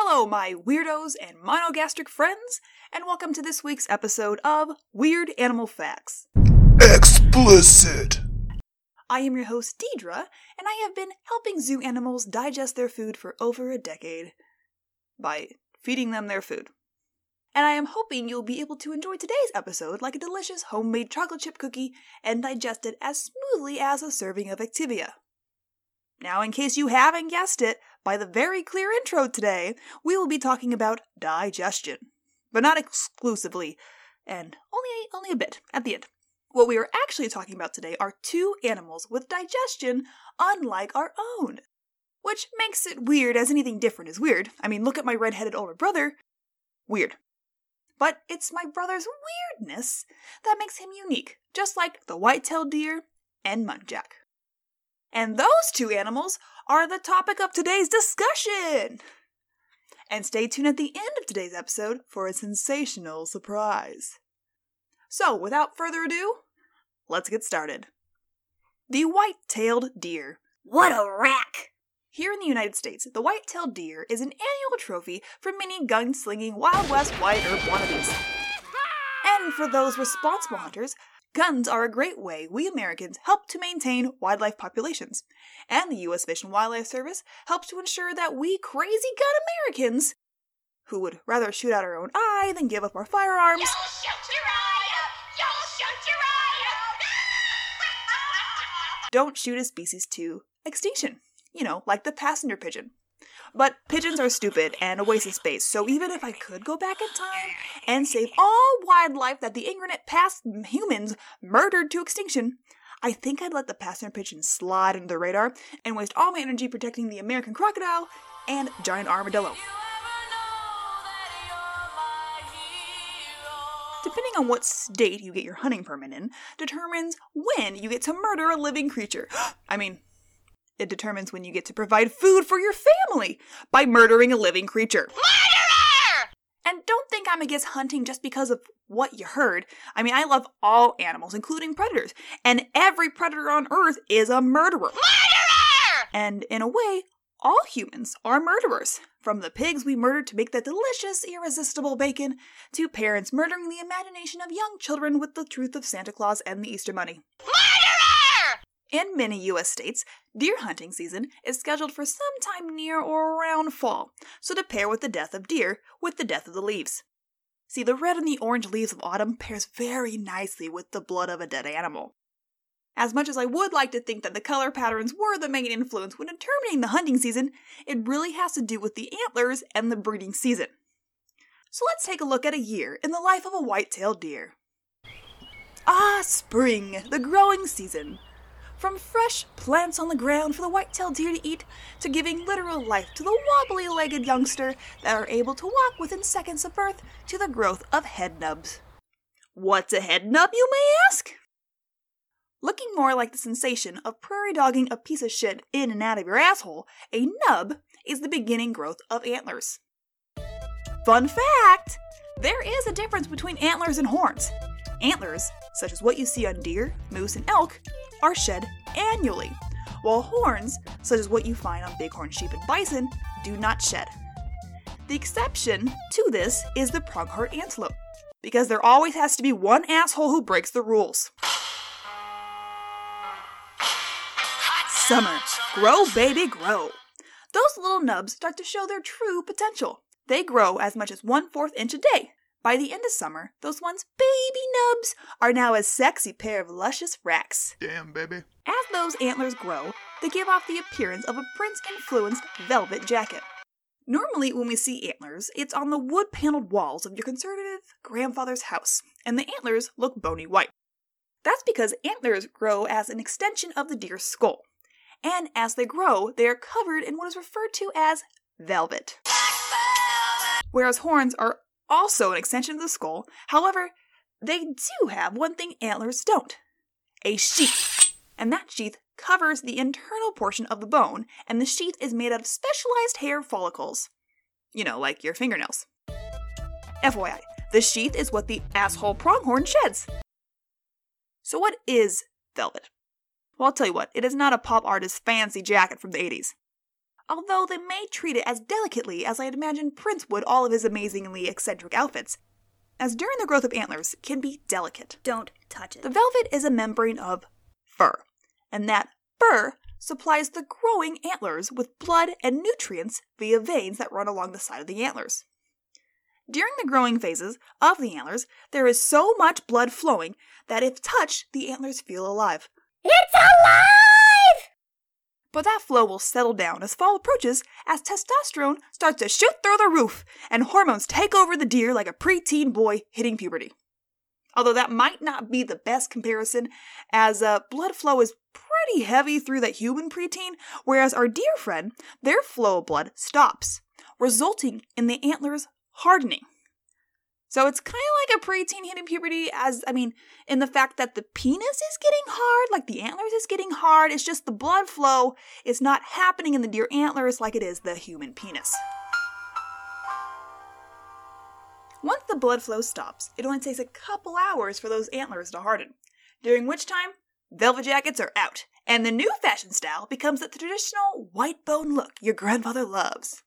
Hello, my weirdos and monogastric friends, and welcome to this week's episode of Weird Animal Facts. Explicit. I am your host, Deidre, and I have been helping zoo animals digest their food for over a decade by feeding them their food. And I am hoping you'll be able to enjoy today's episode like a delicious homemade chocolate chip cookie and digest it as smoothly as a serving of Activia. Now, in case you haven't guessed it, by the very clear intro today, we will be talking about digestion. But not exclusively, and only, only a bit at the end. What we are actually talking about today are two animals with digestion unlike our own. Which makes it weird as anything different is weird. I mean, look at my red-headed older brother. Weird. But it's my brother's weirdness that makes him unique, just like the white-tailed deer and muntjac. And those two animals are the topic of today's discussion. And stay tuned at the end of today's episode for a sensational surprise. So, without further ado, let's get started. The white tailed deer. What a rack! Here in the United States, the white tailed deer is an annual trophy for many gun slinging Wild West Wyatt Earp wannabes. And for those responsible hunters, guns are a great way we Americans help to maintain wildlife populations. And the U.S. Fish and Wildlife Service helps to ensure that we crazy gun Americans, who would rather shoot out our own eye than give up our firearms, You'll shoot your eye out! You'll shoot your eye out! don't shoot a species to extinction. You know, like the passenger pigeon. But pigeons are stupid and a waste of space, so even if I could go back in time and save all wildlife that the ignorant past humans murdered to extinction, I think I'd let the passenger pigeon slide under the radar and waste all my energy protecting the American crocodile and giant armadillo. Depending on what state you get your hunting permit in, determines when you get to murder a living creature. I mean, it determines when you get to provide food for your family by murdering a living creature. Murderer! And don't think I'm against hunting just because of what you heard. I mean, I love all animals, including predators, and every predator on Earth is a murderer. Murderer! And in a way, all humans are murderers. From the pigs we murdered to make that delicious, irresistible bacon, to parents murdering the imagination of young children with the truth of Santa Claus and the Easter Bunny. Murderer! In many U.S. states, deer hunting season is scheduled for sometime near or around fall, so to pair with the death of deer with the death of the leaves. See, the red and the orange leaves of autumn pairs very nicely with the blood of a dead animal. As much as I would like to think that the color patterns were the main influence when determining the hunting season, it really has to do with the antlers and the breeding season. So let's take a look at a year in the life of a white-tailed deer. Ah, spring, the growing season. From fresh plants on the ground for the white-tailed deer to eat, to giving literal life to the wobbly-legged youngster that are able to walk within seconds of birth, to the growth of head nubs. What's a head nub, you may ask? Looking more like the sensation of prairie dogging a piece of shit in and out of your asshole, a nub is the beginning growth of antlers. Fun fact! There is a difference between antlers and horns. Antlers, such as what you see on deer, moose, and elk, are shed annually, while horns, such as what you find on bighorn sheep and bison, do not shed. The exception to this is the pronghorn antelope, because there always has to be one asshole who breaks the rules. Summer. Grow, baby, grow. Those little nubs start to show their true potential. They grow as much as one fourth inch a day. By the end of summer, those once baby nubs are now a sexy pair of luscious racks. Damn, baby. As those antlers grow, they give off the appearance of a prince influenced velvet jacket. Normally, when we see antlers, it's on the wood paneled walls of your conservative grandfather's house, and the antlers look bony white. That's because antlers grow as an extension of the deer's skull. And as they grow, they are covered in what is referred to as velvet. Whereas horns are also an extension of the skull, however, they do have one thing antlers don't a sheath. And that sheath covers the internal portion of the bone, and the sheath is made out of specialized hair follicles. You know, like your fingernails. FYI, the sheath is what the asshole pronghorn sheds. So, what is velvet? Well, I'll tell you what, it is not a pop artist's fancy jacket from the 80s. Although they may treat it as delicately as I had imagined Prince would all of his amazingly eccentric outfits, as during the growth of antlers can be delicate. Don't touch it. The velvet is a membrane of fur, and that fur supplies the growing antlers with blood and nutrients via veins that run along the side of the antlers. During the growing phases of the antlers, there is so much blood flowing that if touched, the antlers feel alive. It's alive! But that flow will settle down as fall approaches as testosterone starts to shoot through the roof and hormones take over the deer like a preteen boy hitting puberty. Although that might not be the best comparison, as uh, blood flow is pretty heavy through that human preteen, whereas our deer friend, their flow of blood stops, resulting in the antlers hardening. So it's kind of like a preteen hitting puberty, as I mean, in the fact that the penis is getting hard, like the antlers is getting hard. It's just the blood flow is not happening in the deer antlers like it is the human penis. Once the blood flow stops, it only takes a couple hours for those antlers to harden, during which time velvet jackets are out, and the new fashion style becomes the traditional white bone look your grandfather loves.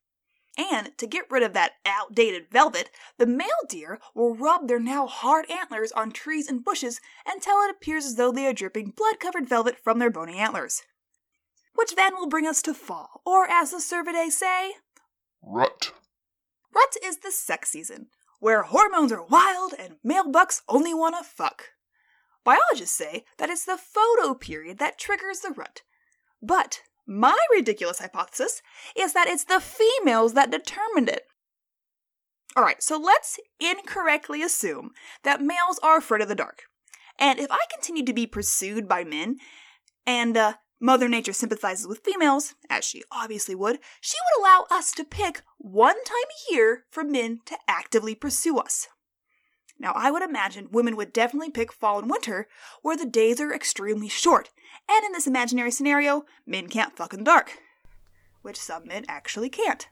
And to get rid of that outdated velvet, the male deer will rub their now hard antlers on trees and bushes until it appears as though they are dripping blood covered velvet from their bony antlers. Which then will bring us to fall, or as the Cervidae say, Rut. Rut is the sex season, where hormones are wild and male bucks only want to fuck. Biologists say that it's the photo period that triggers the rut. But my ridiculous hypothesis is that it's the females that determined it. Alright, so let's incorrectly assume that males are afraid of the dark. And if I continue to be pursued by men, and uh, Mother Nature sympathizes with females, as she obviously would, she would allow us to pick one time a year for men to actively pursue us. Now, I would imagine women would definitely pick fall and winter, where the days are extremely short, and in this imaginary scenario, men can't fuck in the dark. Which some men actually can't.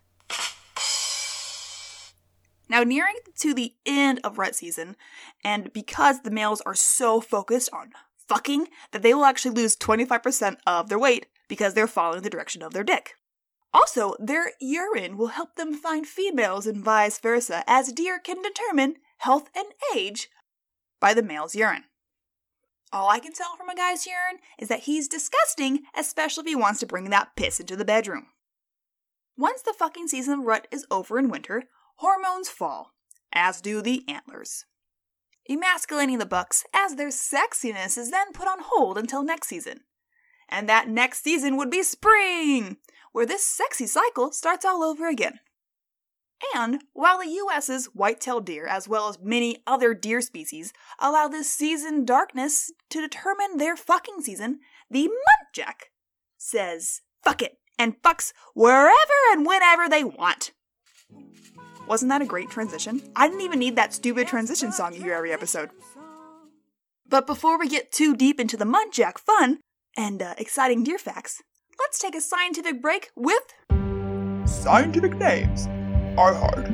Now, nearing to the end of rut season, and because the males are so focused on fucking that they will actually lose 25% of their weight because they're following the direction of their dick. Also, their urine will help them find females and vice versa, as deer can determine health and age by the male's urine. All I can tell from a guy's urine is that he's disgusting, especially if he wants to bring that piss into the bedroom. Once the fucking season of rut is over in winter, hormones fall, as do the antlers. Emasculating the bucks as their sexiness is then put on hold until next season. And that next season would be spring, where this sexy cycle starts all over again. And while the US's white-tailed deer, as well as many other deer species, allow this season darkness to determine their fucking season, the muntjac says fuck it and fucks wherever and whenever they want. Wasn't that a great transition? I didn't even need that stupid transition song you hear every episode. But before we get too deep into the muntjac fun and uh, exciting deer facts, let's take a scientific break with Scientific names are hard.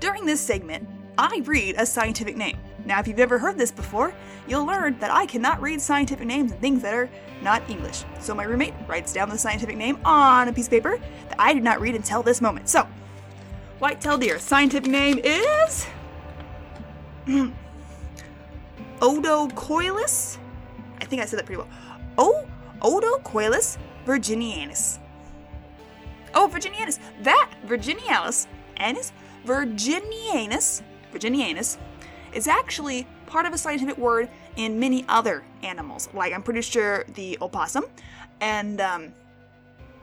During this segment, I read a scientific name. Now, if you've never heard this before, you'll learn that I cannot read scientific names and things that are not English. So my roommate writes down the scientific name on a piece of paper that I did not read until this moment. So, white-tailed deer, scientific name is Odocoileus. I think I said that pretty well. Oh, Odocoileus virginianus. Oh, Virginianus. That Virginialis Anis Virginianus Virginianus is actually part of a scientific word in many other animals. Like I'm pretty sure the opossum and um,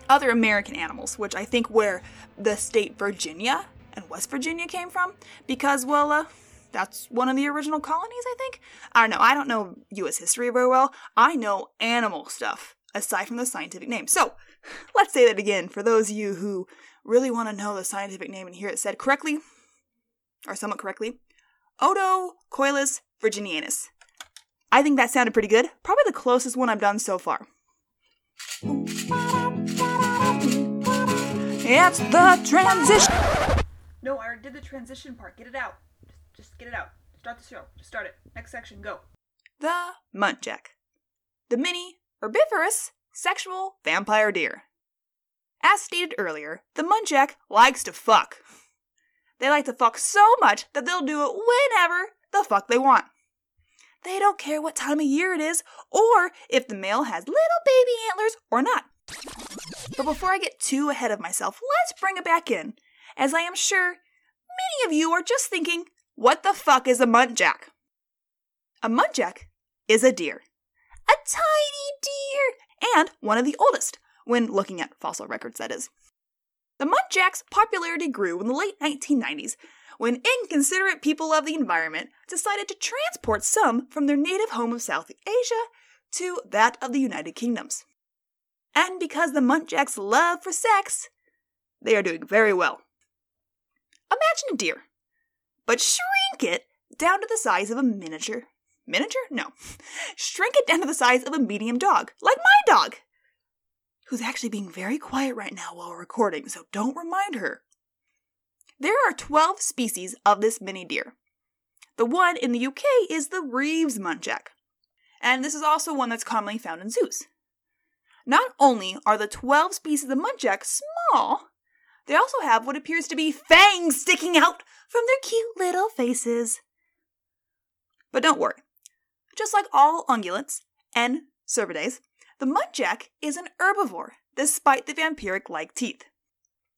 other American animals, which I think where the state Virginia and West Virginia came from, because well, uh, that's one of the original colonies. I think. I don't know. I don't know U.S. history very well. I know animal stuff aside from the scientific name. So Let's say that again for those of you who really want to know the scientific name and hear it said correctly, or somewhat correctly. Odo Odocoileus virginianus. I think that sounded pretty good. Probably the closest one I've done so far. It's the transition. No, I already did the transition part. Get it out. Just, just get it out. Start the show. Just start it. Next section, go. The muntjac. The mini herbivorous sexual vampire deer. As stated earlier, the muntjac likes to fuck. They like to fuck so much that they'll do it whenever the fuck they want. They don't care what time of year it is or if the male has little baby antlers or not. But before I get too ahead of myself, let's bring it back in, as I am sure many of you are just thinking, what the fuck is a muntjac? A muntjac is a deer. A tiny deer! And one of the oldest, when looking at fossil records, that is. The muntjac's popularity grew in the late 1990s when inconsiderate people of the environment decided to transport some from their native home of South Asia to that of the United Kingdoms. And because the muntjac's love for sex, they are doing very well. Imagine a deer, but shrink it down to the size of a miniature. Miniature? No. Shrink it down to the size of a medium dog, like my dog, who's actually being very quiet right now while we're recording, so don't remind her. There are 12 species of this mini deer. The one in the UK is the Reeves muntjac, and this is also one that's commonly found in zoos. Not only are the 12 species of muntjac small, they also have what appears to be fangs sticking out from their cute little faces. But don't worry. Just like all ungulates and cervidaes, the muntjac is an herbivore despite the vampiric like teeth.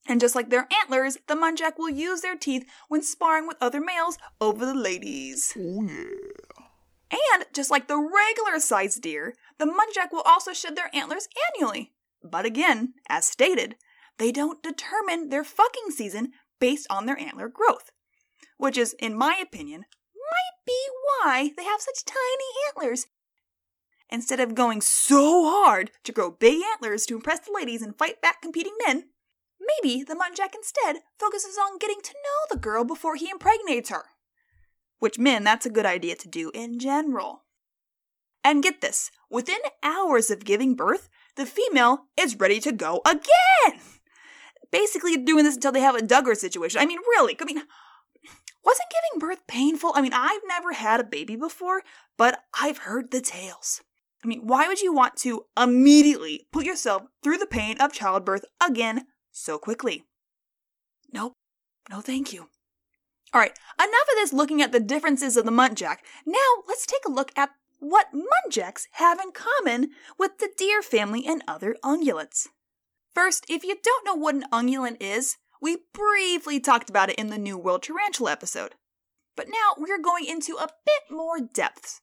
And just like their antlers, the muntjac will use their teeth when sparring with other males over the ladies. Oh yeah. And just like the regular sized deer, the muntjac will also shed their antlers annually. But again, as stated, they don't determine their fucking season based on their antler growth, which is, in my opinion, might be why they have such tiny antlers. Instead of going so hard to grow big antlers to impress the ladies and fight back competing men, maybe the muntjac instead focuses on getting to know the girl before he impregnates her. Which, men, that's a good idea to do in general. And get this within hours of giving birth, the female is ready to go again! Basically, doing this until they have a Duggar situation. I mean, really, I mean, wasn't giving birth painful? I mean, I've never had a baby before, but I've heard the tales. I mean, why would you want to immediately put yourself through the pain of childbirth again so quickly? Nope. No, thank you. All right, enough of this looking at the differences of the muntjac. Now, let's take a look at what muntjacs have in common with the deer family and other ungulates. First, if you don't know what an ungulate is, we briefly talked about it in the New World Tarantula episode. But now we're going into a bit more depth.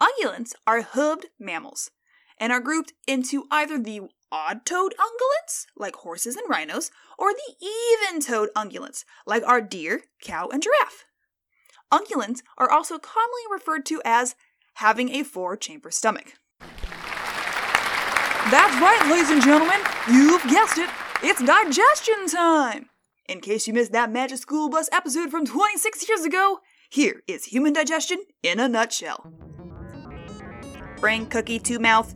Ungulates are hooved mammals and are grouped into either the odd toed ungulates, like horses and rhinos, or the even toed ungulates, like our deer, cow, and giraffe. Ungulates are also commonly referred to as having a four chamber stomach. That's right, ladies and gentlemen, you've guessed it, it's digestion time! In case you missed that Magic School Bus episode from 26 years ago, here is human digestion in a nutshell. Bring cookie to mouth,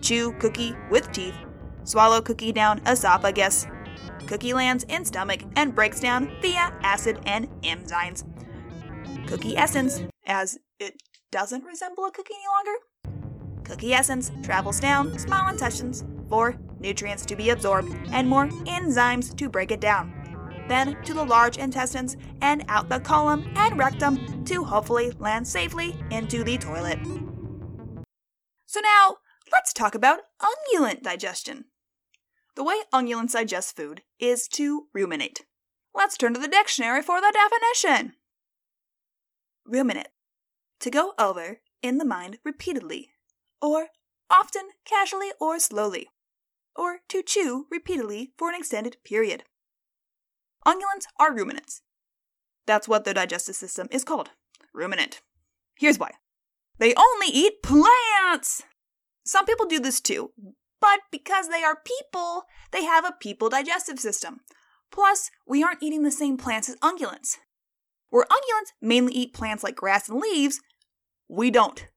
chew cookie with teeth, swallow cookie down esophagus. Cookie lands in stomach and breaks down via acid and enzymes. Cookie essence, as it doesn't resemble a cookie any longer. Cookie essence travels down small intestines for nutrients to be absorbed and more enzymes to break it down. Then to the large intestines and out the colon and rectum to hopefully land safely into the toilet. So now, let's talk about ungulate digestion. The way ungulates digest food is to ruminate. Let's turn to the dictionary for the definition. Ruminate. To go over in the mind repeatedly, or often casually or slowly, or to chew repeatedly for an extended period. Ungulates are ruminants. That's what their digestive system is called ruminant. Here's why they only eat plants! Some people do this too, but because they are people, they have a people digestive system. Plus, we aren't eating the same plants as ungulates. Where ungulates mainly eat plants like grass and leaves, we don't.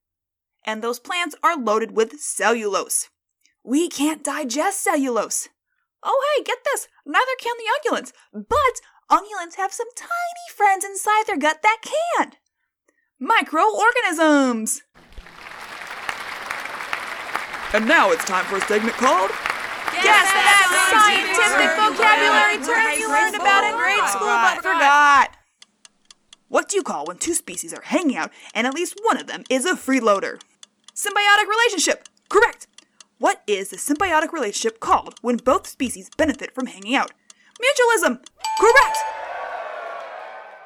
And those plants are loaded with cellulose. We can't digest cellulose. Oh, hey, get this! Neither can the ungulates, but ungulates have some tiny friends inside their gut that can microorganisms! And now it's time for a segment called Guess that scientific vocabulary term you learned about in grade school but forgot. What do you call when two species are hanging out and at least one of them is a freeloader? Symbiotic relationship. Correct. What is the symbiotic relationship called when both species benefit from hanging out? Mutualism. Correct.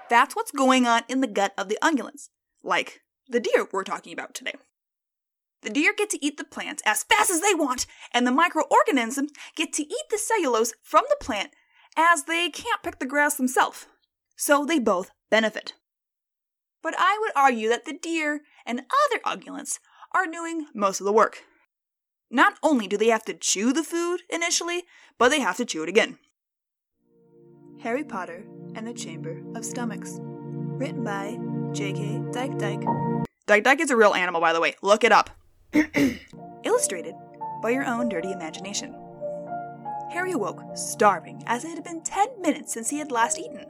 That's what's going on in the gut of the ungulates, like the deer we're talking about today. The deer get to eat the plants as fast as they want, and the microorganisms get to eat the cellulose from the plant as they can't pick the grass themselves. So they both benefit. But I would argue that the deer and other ungulates are doing most of the work. Not only do they have to chew the food initially, but they have to chew it again. Harry Potter and the Chamber of Stomachs. Written by J.K. Dik-Dik. Dyke Dyke is a real animal, by the way. Look it up. Illustrated by your own dirty imagination. Harry awoke, starving, as it had been ten minutes since he had last eaten.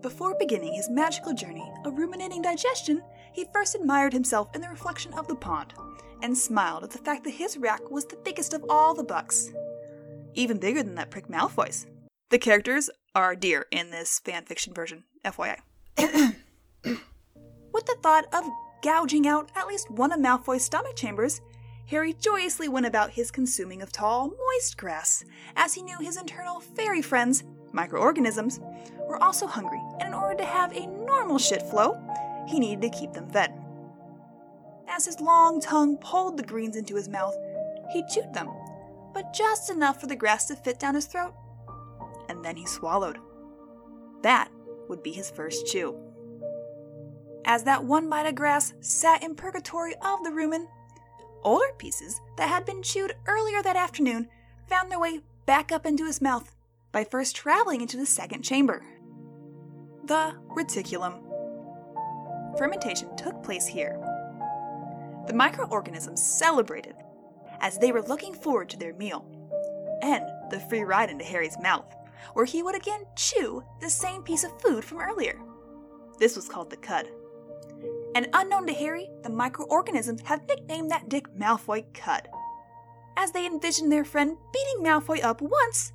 Before beginning his magical journey of ruminating digestion, he first admired himself in the reflection of the pond and smiled at the fact that his rack was the biggest of all the bucks. Even bigger than that prick Malfoy's. The characters are deer in this fanfiction version, FYI. With the thought of gouging out at least one of Malfoy's stomach chambers, Harry joyously went about his consuming of tall, moist grass, as he knew his internal fairy friends, microorganisms, were also hungry, and in order to have a normal shit flow, he needed to keep them fed. As his long tongue pulled the greens into his mouth, he chewed them, but just enough for the grass to fit down his throat. And then he swallowed. That would be his first chew. As that one bite of grass sat in purgatory of the rumen, older pieces that had been chewed earlier that afternoon found their way back up into his mouth by first traveling into the second chamber the reticulum. Fermentation took place here. The microorganisms celebrated as they were looking forward to their meal and the free ride into Harry's mouth, where he would again chew the same piece of food from earlier. This was called the cud. And unknown to Harry, the microorganisms have nicknamed that dick Malfoy Cud, as they envisioned their friend beating Malfoy up once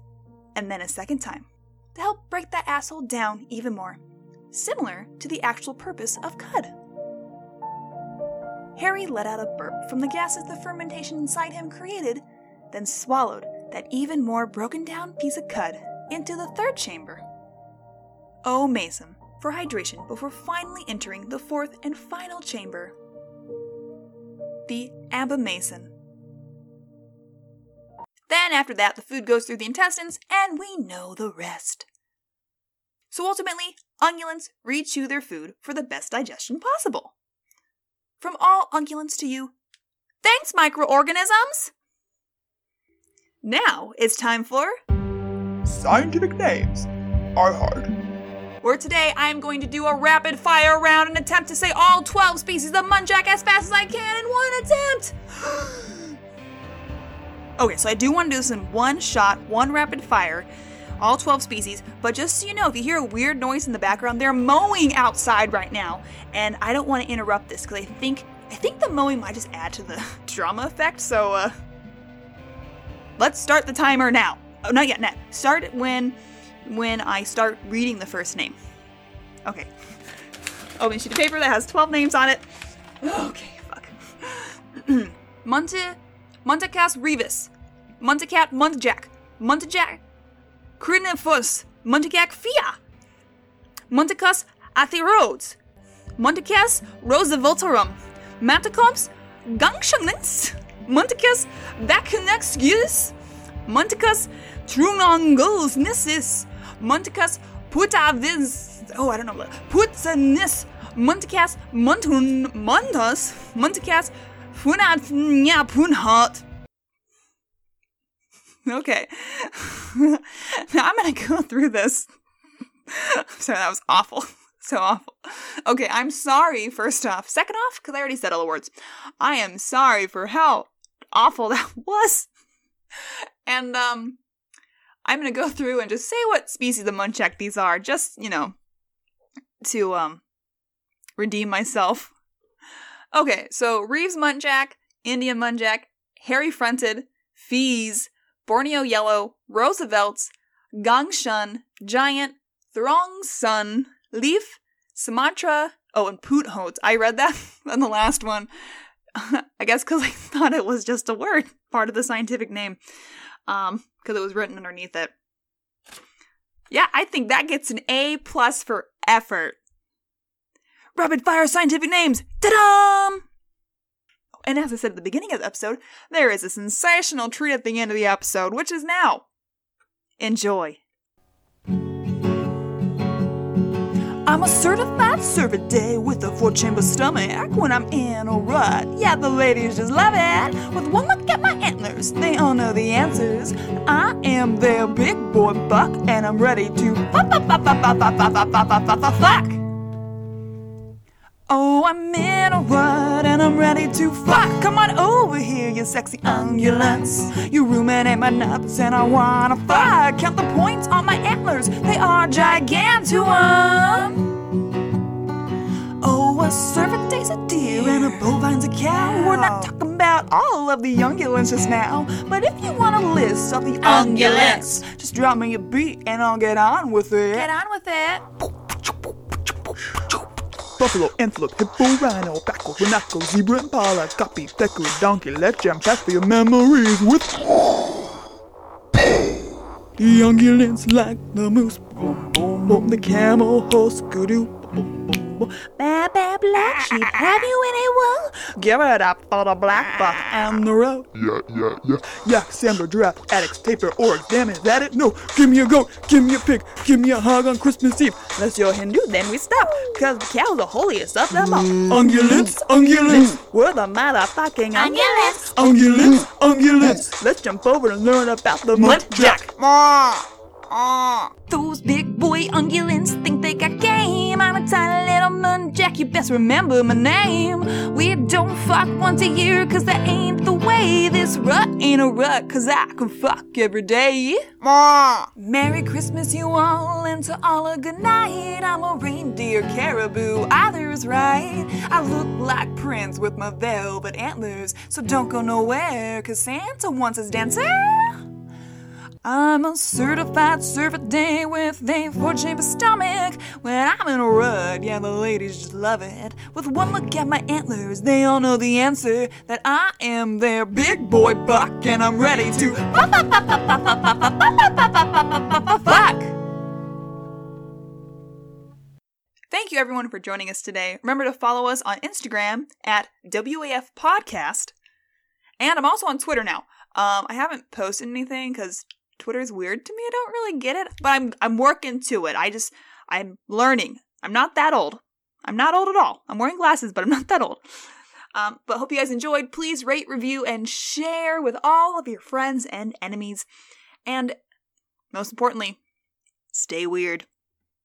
and then a second time to help break that asshole down even more, similar to the actual purpose of Cud. Harry let out a burp from the gases the fermentation inside him created, then swallowed that even more broken down piece of Cud into the third chamber. Oh, Mason, for hydration before finally entering the fourth and final chamber. The abomasum. Then, after that, the food goes through the intestines, and we know the rest. So ultimately, ungulates rechew their food for the best digestion possible. From all ungulates to you, thanks, microorganisms! Now it's time for Scientific names are hard. where today I am going to do a rapid fire round and attempt to say all 12 species of muntjac as fast as I can in one attempt. okay, so I do want to do this in one shot, one rapid fire, all 12 species, but just so you know, if you hear a weird noise in the background, they're mowing outside right now, and I don't want to interrupt this because I think I think the mowing might just add to the drama effect, so uh let's start the timer now. Oh, not yet, net. Start when when I start reading the first name. Okay. Open sheet of paper that has 12 names on it. Okay, fuck. Monte Montecas Revis. Montecat Montjack. Montejack Crinifus. Montecac Fia. Montecus Athirodes. Montecas Rooseveltarum. Mantecumps Gangshangnens. Montecus Bacanexius. Montecus Trunongos Nissis. Montecus Putavis. Oh, I don't know. Putanis. Montecas Montun Montus. Montecas Funatnya Punhat. Okay. now I'm gonna go through this. sorry, that was awful. So awful. Okay, I'm sorry, first off. Second off, because I already said all the words. I am sorry for how awful that was. And, um, I'm gonna go through and just say what species of muntjac these are, just, you know, to, um, redeem myself. Okay, so Reeves muntjac, Indian muntjac, hairy fronted, fees, Borneo yellow, Roosevelt's, Gangshun, giant, Throng sun, leaf, Sumatra, oh, and Poothoot. I read that on the last one. I guess because I thought it was just a word, part of the scientific name, um, because it was written underneath it. Yeah, I think that gets an A plus for effort. Rapid fire scientific names. Ta-da! And as I said at the beginning of the episode, there is a sensational treat at the end of the episode, which is now. Enjoy. I'm a certified Cervidae with a four chamber stomach when I'm in a rut. Yeah, the ladies just love it. With one look at my antlers, they all know the answers. I am their big boy buck, and I'm ready to fuck, fuck, fuck, fuck, fuck, fuck, fuck, fuck, fuck, fuck. Oh, I'm in a rut and I'm ready to fuck. Come on over here, you sexy ungulates. You ruminate my nuts and I wanna fuck. Count the points on my antlers, they are gigantuan. Oh, a cervidae's a deer and a bovine's a cow. We're not talking about all of the ungulates just now. But if you want a list of the ungulates, just drop me a beat and I'll get on with it. Get on with it. Buffalo, antelope, hippo, rhino, backle, guanaco, zebra, impala, guppy, pecker, donkey, let jam pack for your memories with the ungulates like the moose, boom, boom, boom, the camel, horse, kudu, boom, boom, boom. Baa baa black sheep, have you any wool? Give it up for the black buck and the road. Yeah, yeah, yeah. Yak, sampler, giraffe, addax, tapir, oryx, damn is that it? No, give me a goat, give me a pig, give me a hog on Christmas Eve. Unless you're Hindu, then we stop. Cause the cow's the holiest of them all. Ungulates, ungulates, We're the motherfucking Ungulates. ungulates, ungulates. Let's jump over and learn about the Muntjac. Those big boy ungulates think you best remember my name. We don't fuck once a year, cause that ain't the way. This rut ain't a rut, cause I can fuck every day. Merry Christmas, you all, and to all a good night. I'm a reindeer caribou, either's right. I look like Prince with my velvet antlers, so don't go nowhere, cause Santa wants his dancer. I'm a certified servant day with a four chamber stomach. When I'm in a rut, yeah, the ladies just love it. With one look at my antlers, they all know the answer that I am their big boy buck, and I'm ready to fuck. Thank you everyone for joining us today. Remember to follow us on Instagram at WAF Podcast. And I'm also on Twitter now. Um, I haven't posted anything because Twitter's weird to me. I don't really get it, but I'm I'm working to it. I just I'm learning. I'm not that old. I'm not old at all. I'm wearing glasses, but I'm not that old. Um, but hope you guys enjoyed. Please rate, review, and share with all of your friends and enemies. And most importantly, stay weird.